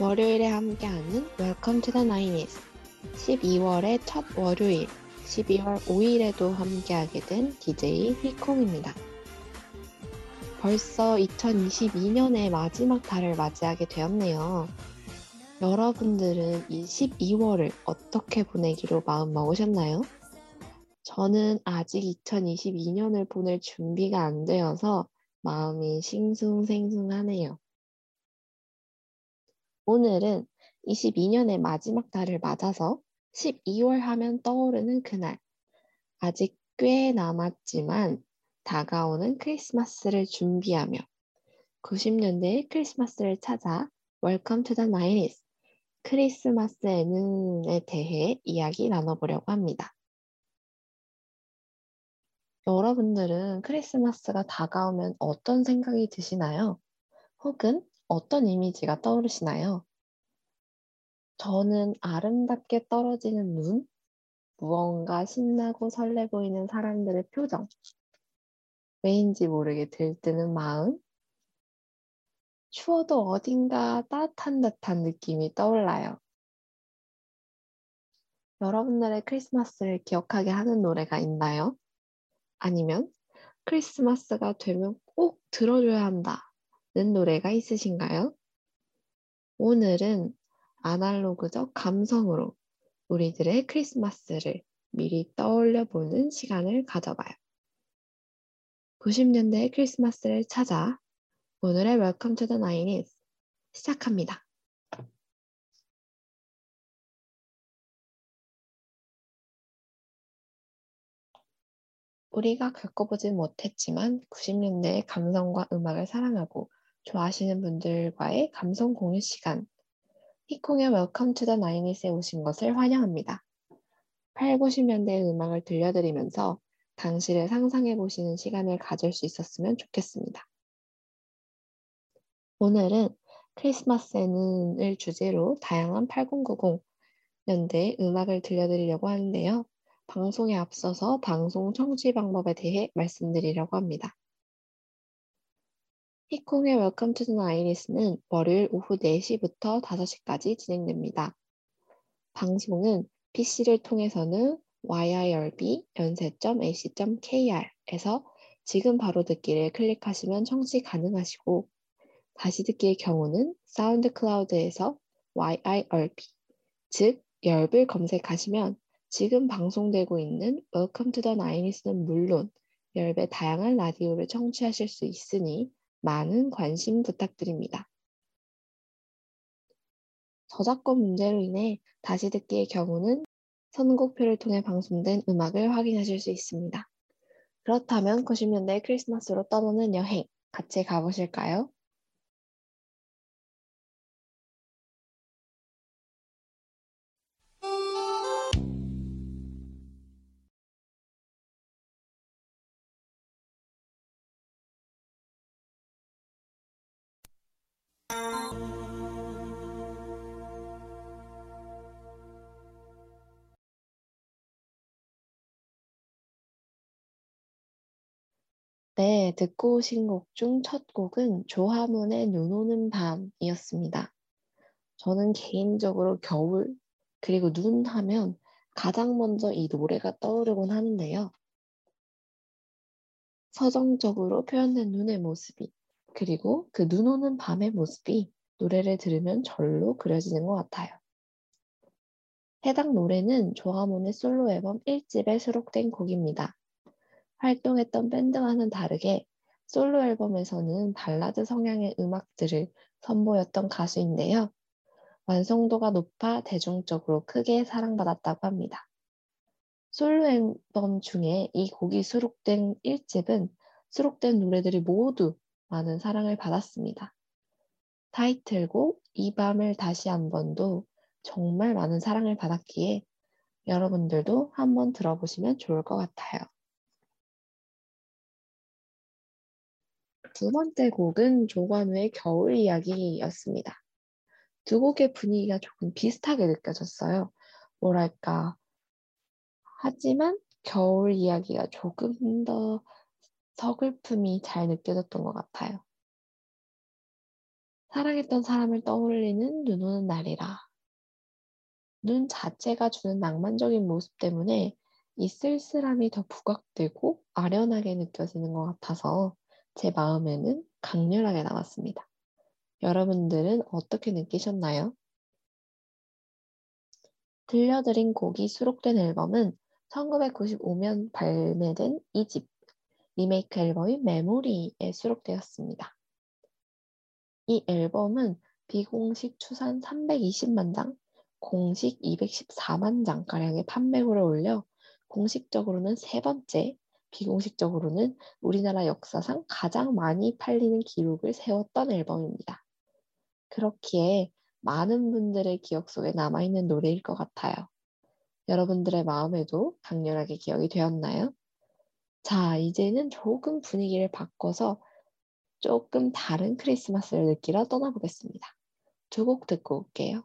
월요일에 함께하는 Welcome to the 90s 12월의 첫 월요일 12월 5일에도 함께하게 된 DJ 휘콩입니다. 벌써 2022년의 마지막 달을 맞이하게 되었네요. 여러분들은 이 12월을 어떻게 보내기로 마음 먹으셨나요? 저는 아직 2022년을 보낼 준비가 안 되어서 마음이 싱숭생숭하네요. 오늘은 22년의 마지막 달을 맞아서 12월 하면 떠오르는 그날. 아직 꽤 남았지만 다가오는 크리스마스를 준비하며 90년대의 크리스마스를 찾아 Welcome to the 90s 크리스마스에는에 대해 이야기 나눠보려고 합니다. 여러분들은 크리스마스가 다가오면 어떤 생각이 드시나요? 혹은 어떤 이미지가 떠오르시나요? 저는 아름답게 떨어지는 눈, 무언가 신나고 설레 보이는 사람들의 표정, 왜인지 모르게 들뜨는 마음, 추워도 어딘가 따뜻한 듯한 느낌이 떠올라요. 여러분들의 크리스마스를 기억하게 하는 노래가 있나요? 아니면 크리스마스가 되면 꼭 들어줘야 한다는 노래가 있으신가요? 오늘은 아날로그적 감성으로 우리들의 크리스마스를 미리 떠올려 보는 시간을 가져봐요. 90년대의 크리스마스를 찾아 오늘의 Welcome to the 90s 시작합니다. 우리가 겪어보진 못했지만 90년대의 감성과 음악을 사랑하고 좋아하시는 분들과의 감성 공유 시간. 히콩의 Welcome to the 90s에 오신 것을 환영합니다. 8, 90년대의 음악을 들려드리면서 당시를 상상해 보시는 시간을 가질 수 있었으면 좋겠습니다. 오늘은 크리스마스에는을 주제로 다양한 8090 년대 음악을 들려드리려고 하는데요. 방송에 앞서서 방송 청취 방법에 대해 말씀드리려고 합니다. 히콩의 to the Iris는 월요일 오후 4시부터 5시까지 진행됩니다. 방송은 PC를 통해서는 yirb 연세.ac.kr에서 지금 바로 듣기를 클릭하시면 청취 가능하시고 다시 듣기의 경우는 사운드 클라우드에서 yirb 즉 열을 검색하시면 지금 방송되고 있는 Welcome to the Nines는 물론 열배 다양한 라디오를 청취하실 수 있으니 많은 관심 부탁드립니다. 저작권 문제로 인해 다시 듣기의 경우는 선곡표를 통해 방송된 음악을 확인하실 수 있습니다. 그렇다면 90년대 크리스마스로 떠나는 여행 같이 가보실까요? 네, 듣고 오신 곡 중 첫 곡은 조화문의 눈 오는 밤이었습니다. 저는 개인적으로 겨울, 그리고 눈 하면 가장 먼저 이 노래가 떠오르곤 하는데요. 서정적으로 표현된 눈의 모습이, 그리고 그 눈 오는 밤의 모습이 노래를 들으면 절로 그려지는 것 같아요. 해당 노래는 조화문의 솔로 앨범 1집에 수록된 곡입니다. 활동했던 밴드와는 다르게 솔로 앨범에서는 발라드 성향의 음악들을 선보였던 가수인데요. 완성도가 높아 대중적으로 크게 사랑받았다고 합니다. 솔로 앨범 중에 이 곡이 수록된 1집은 수록된 노래들이 모두 많은 사랑을 받았습니다. 타이틀곡 이 밤을 다시 한 번도 정말 많은 사랑을 받았기에 여러분들도 한번 들어보시면 좋을 것 같아요. 두 번째 곡은 조관우의 겨울 이야기였습니다. 두 곡의 분위기가 조금 비슷하게 느껴졌어요. 뭐랄까. 하지만 겨울 이야기가 조금 더 서글픔이 잘 느껴졌던 것 같아요. 사랑했던 사람을 떠올리는 눈 오는 날이라. 눈 자체가 주는 낭만적인 모습 때문에 이 쓸쓸함이 더 부각되고 아련하게 느껴지는 것 같아서 제 마음에는 강렬하게 남았습니다. 여러분들은 어떻게 느끼셨나요? 들려드린 곡이 수록된 앨범은 1995년 발매된 2집 리메이크 앨범인 메모리에 수록되었습니다. 이 앨범은 비공식 추산 320만 장, 공식 214만 장가량의 판매고를 올려 공식적으로는 세 번째, 비공식적으로는 우리나라 역사상 가장 많이 팔리는 기록을 세웠던 앨범입니다. 그렇기에 많은 분들의 기억 속에 남아있는 노래일 것 같아요. 여러분들의 마음에도 강렬하게 기억이 되었나요? 자, 이제는 조금 분위기를 바꿔서 조금 다른 크리스마스를 느끼러 떠나보겠습니다. 두 곡 듣고 올게요.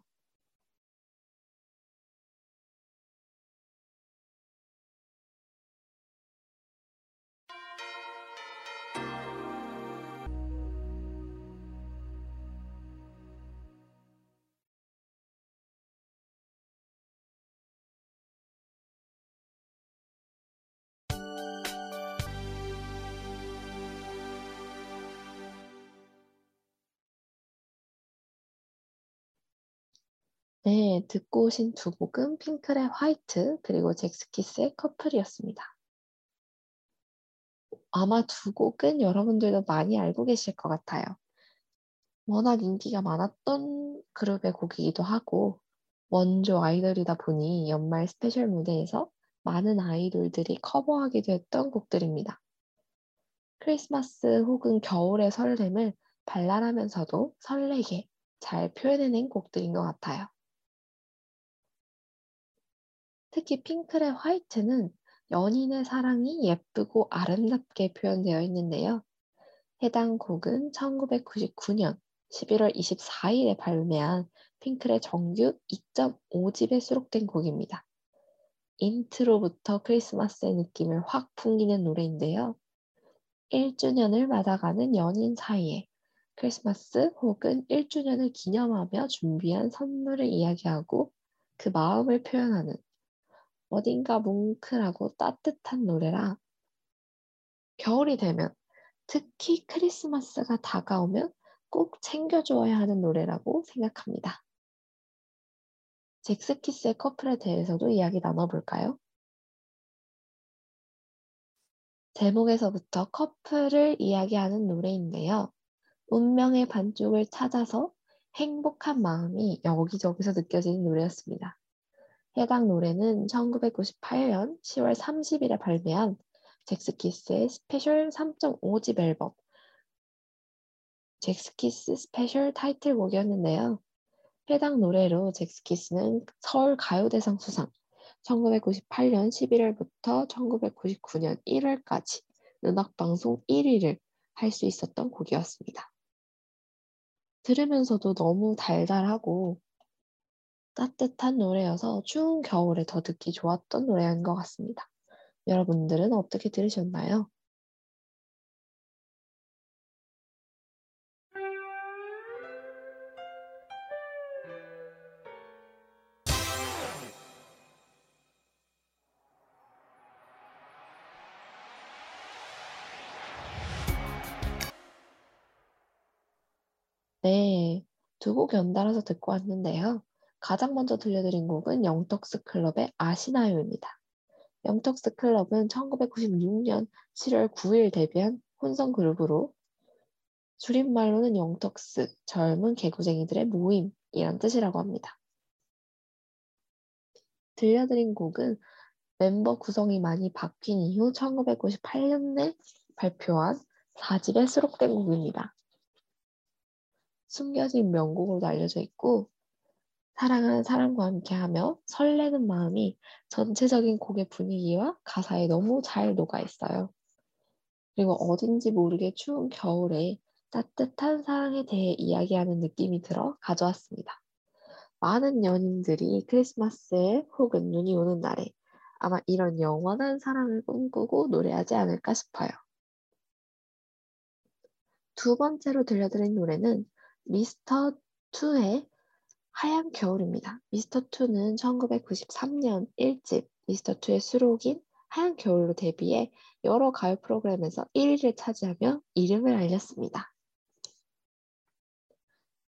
네, 듣고 오신 두 곡은 핑클의 화이트 그리고 젝스키스의 커플이었습니다. 아마 두 곡은 여러분들도 많이 알고 계실 것 같아요. 워낙 인기가 많았던 그룹의 곡이기도 하고 원조 아이돌이다 보니 연말 스페셜 무대에서 많은 아이돌들이 커버하기도 했던 곡들입니다. 크리스마스 혹은 겨울의 설렘을 발랄하면서도 설레게 잘 표현해낸 곡들인 것 같아요. 특히 핑클의 화이트는 연인의 사랑이 예쁘고 아름답게 표현되어 있는데요. 해당 곡은 1999년 11월 24일에 발매한 핑클의 정규 2.5집에 수록된 곡입니다. 인트로부터 크리스마스의 느낌을 확 풍기는 노래인데요. 1주년을 맞아가는 연인 사이에 크리스마스 혹은 1주년을 기념하며 준비한 선물을 이야기하고 그 마음을 표현하는 어딘가 뭉클하고 따뜻한 노래라 겨울이 되면 특히 크리스마스가 다가오면 꼭 챙겨주어야 하는 노래라고 생각합니다. 잭스키스의 커플에 대해서도 이야기 나눠볼까요? 제목에서부터 커플을 이야기하는 노래인데요. 운명의 반쪽을 찾아서 행복한 마음이 여기저기서 느껴지는 노래였습니다. 해당 노래는 1998년 10월 30일에 발매한 젝스키스의 스페셜 3.5집 앨범 젝스키스 스페셜 타이틀곡이었는데요. 해당 노래로 젝스키스는 서울 가요대상 수상 1998년 11월부터 1999년 1월까지 음악방송 1위를 할 수 있었던 곡이었습니다. 들으면서도 너무 달달하고 따뜻한 노래여서 추운 겨울에 더 듣기 좋았던 노래인 것 같습니다. 여러분들은 어떻게 들으셨나요? 네, 두 곡 연달아서 듣고 왔는데요. 가장 먼저 들려드린 곡은 영턱스 클럽의 아시나요입니다. 영턱스 클럽은 1996년 7월 9일 데뷔한 혼성 그룹으로 줄임말로는 영턱스, 젊은 개구쟁이들의 모임이란 뜻이라고 합니다. 들려드린 곡은 멤버 구성이 많이 바뀐 이후 1998년에 발표한 4집에 수록된 곡입니다. 숨겨진 명곡으로 알려져 있고 사랑하는 사람과 함께하며 설레는 마음이 전체적인 곡의 분위기와 가사에 너무 잘 녹아 있어요. 그리고 어딘지 모르게 추운 겨울에 따뜻한 사랑에 대해 이야기하는 느낌이 들어 가져왔습니다. 많은 연인들이 크리스마스에 혹은 눈이 오는 날에 아마 이런 영원한 사랑을 꿈꾸고 노래하지 않을까 싶어요. 두 번째로 들려드린 노래는 미스터 2의 하얀 겨울입니다. 미스터 2는 1993년 1집 미스터 2의 수록인 하얀 겨울로 데뷔해 여러 가요 프로그램에서 1위를 차지하며 이름을 알렸습니다.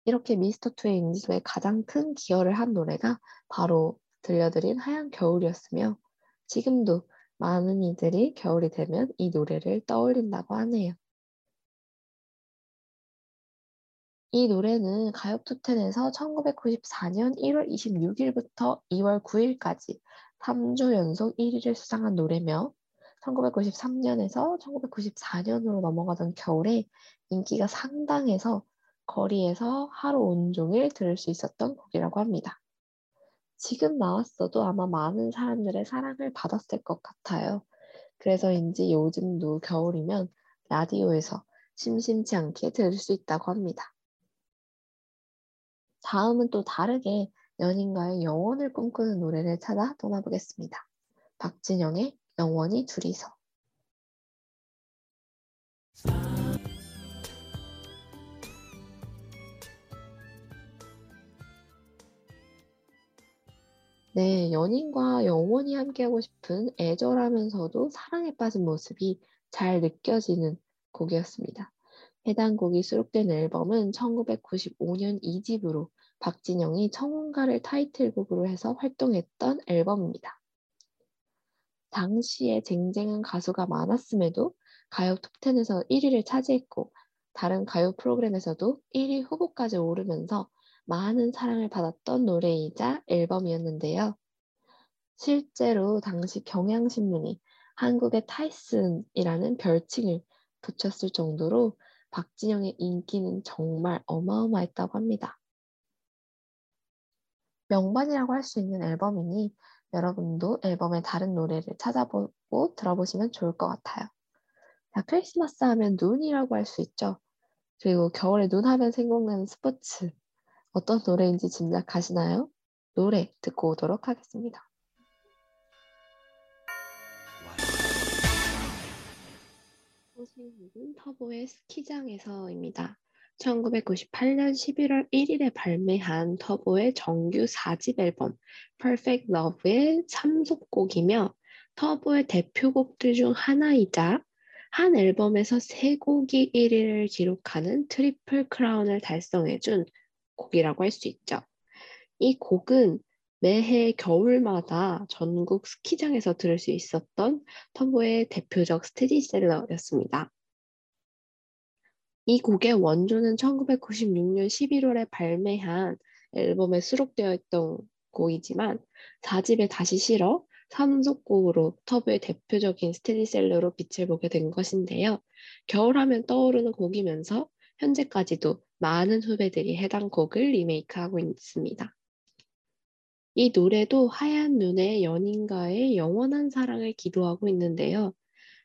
이렇게 미스터 2의 인지도에 가장 큰 기여를 한 노래가 바로 들려드린 하얀 겨울이었으며 지금도 많은 이들이 겨울이 되면 이 노래를 떠올린다고 하네요. 이 노래는 가요톱텐에서 1994년 1월 26일부터 2월 9일까지 3주 연속 1위를 수상한 노래며 1993년에서 1994년으로 넘어가던 겨울에 인기가 상당해서 거리에서 하루 온종일 들을 수 있었던 곡이라고 합니다. 지금 나왔어도 아마 많은 사람들의 사랑을 받았을 것 같아요. 그래서인지 요즘도 겨울이면 라디오에서 심심치 않게 들을 수 있다고 합니다. 다음은 또 다르게 연인과의 영원을 꿈꾸는 노래를 찾아 떠나보겠습니다. 박진영의 영원히 둘이서 네, 연인과 영원히 함께하고 싶은 애절하면서도 사랑에 빠진 모습이 잘 느껴지는 곡이었습니다. 해당 곡이 수록된 앨범은 1995년 2집으로 박진영이 청혼가를 타이틀곡으로 해서 활동했던 앨범입니다. 당시에 쟁쟁한 가수가 많았음에도 가요 톱10에서 1위를 차지했고 다른 가요 프로그램에서도 1위 후보까지 오르면서 많은 사랑을 받았던 노래이자 앨범이었는데요. 실제로 당시 경향신문이 한국의 타이슨이라는 별칭을 붙였을 정도로 박진영의 인기는 정말 어마어마했다고 합니다. 명반이라고 할 수 있는 앨범이니 여러분도 앨범의 다른 노래를 찾아보고 들어보시면 좋을 것 같아요. 자, 크리스마스 하면 눈이라고 할 수 있죠. 그리고 겨울에 눈 하면 생각나는 스포츠. 어떤 노래인지 짐작하시나요? 노래 듣고 오도록 하겠습니다. 소식은 터보의 스키장에서입니다. 1998년 11월 1일에 발매한 터보의 정규 4집 앨범 Perfect Love의 3속곡이며 터보의 대표곡들 중 하나이자 한 앨범에서 3곡이 1위를 기록하는 트리플 크라운을 달성해준 곡이라고 할 수 있죠. 이 곡은 매해 겨울마다 전국 스키장에서 들을 수 있었던 터보의 대표적 스테디셀러였습니다. 이 곡의 원조는 1996년 11월에 발매한 앨범에 수록되어 있던 곡이지만 4집에 다시 실어 3속곡으로 터보의 대표적인 스테디셀러로 빛을 보게 된 것인데요. 겨울하면 떠오르는 곡이면서 현재까지도 많은 후배들이 해당 곡을 리메이크하고 있습니다. 이 노래도 하얀 눈의 연인과의 영원한 사랑을 기도하고 있는데요.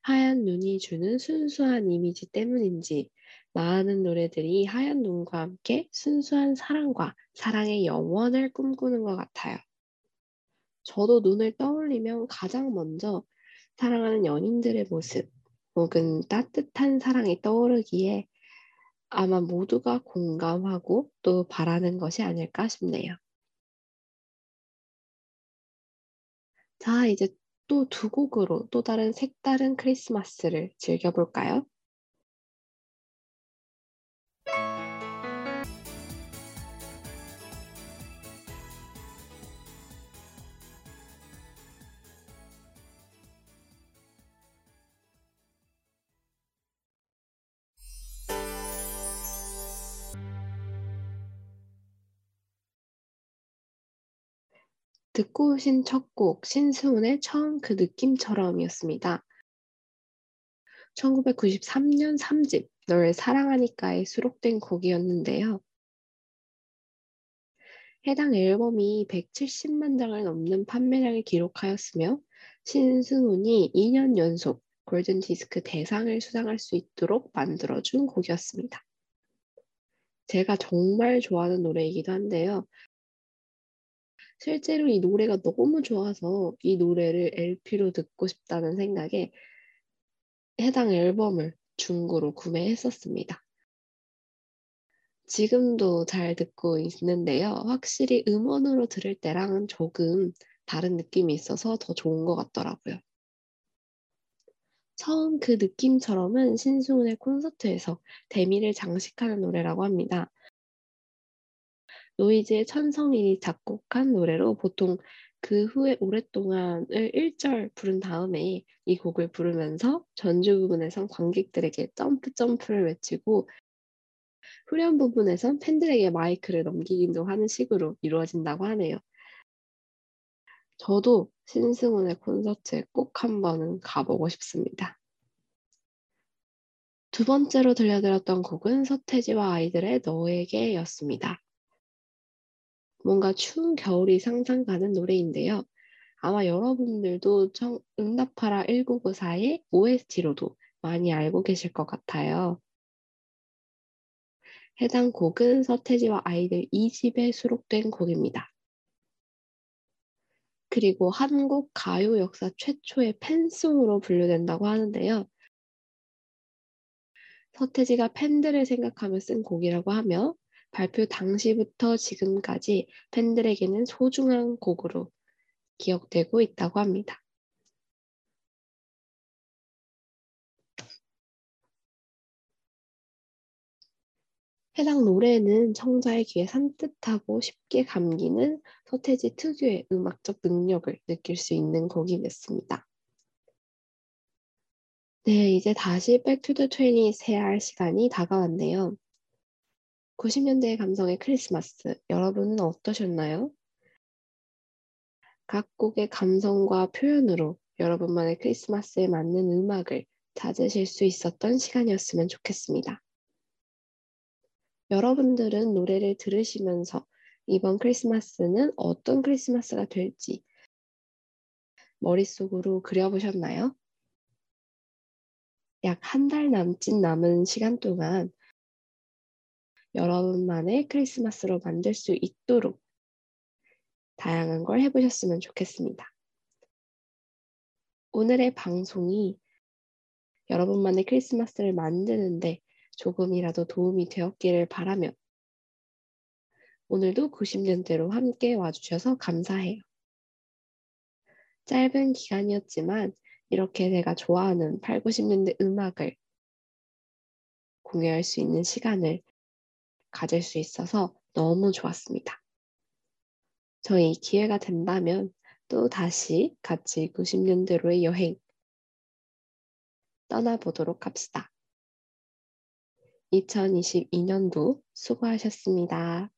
하얀 눈이 주는 순수한 이미지 때문인지 많은 노래들이 하얀 눈과 함께 순수한 사랑과 사랑의 영원을 꿈꾸는 것 같아요. 저도 눈을 떠올리면 가장 먼저 사랑하는 연인들의 모습 혹은 따뜻한 사랑이 떠오르기에 아마 모두가 공감하고 또 바라는 것이 아닐까 싶네요. 자, 이제 또 두 곡으로 또 다른 색다른 크리스마스를 즐겨볼까요? 듣고 오신 첫 곡 신수훈의 처음 그 느낌처럼이었습니다. 1993년 3집 널 사랑하니까에 수록된 곡이었는데요. 해당 앨범이 170만 장을 넘는 판매량을 기록하였으며 신승훈이 2년 연속 골든 디스크 대상을 수상할 수 있도록 만들어준 곡이었습니다. 제가 정말 좋아하는 노래이기도 한데요. 실제로 이 노래가 너무 좋아서 이 노래를 LP로 듣고 싶다는 생각에 해당 앨범을 중고로 구매했었습니다. 지금도 잘 듣고 있는데요. 확실히 음원으로 들을 때랑은 조금 다른 느낌이 있어서 더 좋은 것 같더라고요. 처음 그 느낌처럼은 신승훈의 콘서트에서 데미를 장식하는 노래라고 합니다. 노이즈의 천성일이 작곡한 노래로 보통 그 후에 오랫동안을 1절 부른 다음에 이 곡을 부르면서 전주 부분에선 관객들에게 점프 점프를 외치고 후렴 부분에선 팬들에게 마이크를 넘기기도 하는 식으로 이루어진다고 하네요. 저도 신승훈의 콘서트에 꼭 한 번은 가보고 싶습니다. 두 번째로 들려드렸던 곡은 서태지와 아이들의 너에게였습니다. 뭔가 추운 겨울이 상상 가는 노래인데요. 아마 여러분들도 청, 응답하라 1994의 OST로도 많이 알고 계실 것 같아요. 해당 곡은 서태지와 아이들 2집에 수록된 곡입니다. 그리고 한국 가요 역사 최초의 팬송으로 분류된다고 하는데요. 서태지가 팬들을 생각하며 쓴 곡이라고 하며 발표 당시부터 지금까지 팬들에게는 소중한 곡으로 기억되고 있다고 합니다. 해당 노래는 청자의 귀에 산뜻하고 쉽게 감기는 서태지 특유의 음악적 능력을 느낄 수 있는 곡이 됐습니다. 네, 이제 다시 Back to the twenties 해야 할 시간이 다가왔네요. 90년대 감성의 크리스마스, 여러분은 어떠셨나요? 각 곡의 감성과 표현으로 여러분만의 크리스마스에 맞는 음악을 찾으실 수 있었던 시간이었으면 좋겠습니다. 여러분들은 노래를 들으시면서 이번 크리스마스는 어떤 크리스마스가 될지 머릿속으로 그려보셨나요? 약 한 달 남짓 남은 시간 동안 여러분만의 크리스마스로 만들 수 있도록 다양한 걸 해보셨으면 좋겠습니다. 오늘의 방송이 여러분만의 크리스마스를 만드는데 조금이라도 도움이 되었기를 바라며 오늘도 90년대로 함께 와주셔서 감사해요. 짧은 기간이었지만 이렇게 내가 좋아하는 8, 90년대 음악을 공유할 수 있는 시간을 가질 수 있어서 너무 좋았습니다. 저희 기회가 된다면 또 다시 같이 90년대로의 여행 떠나보도록 합시다. 2022년도 수고하셨습니다.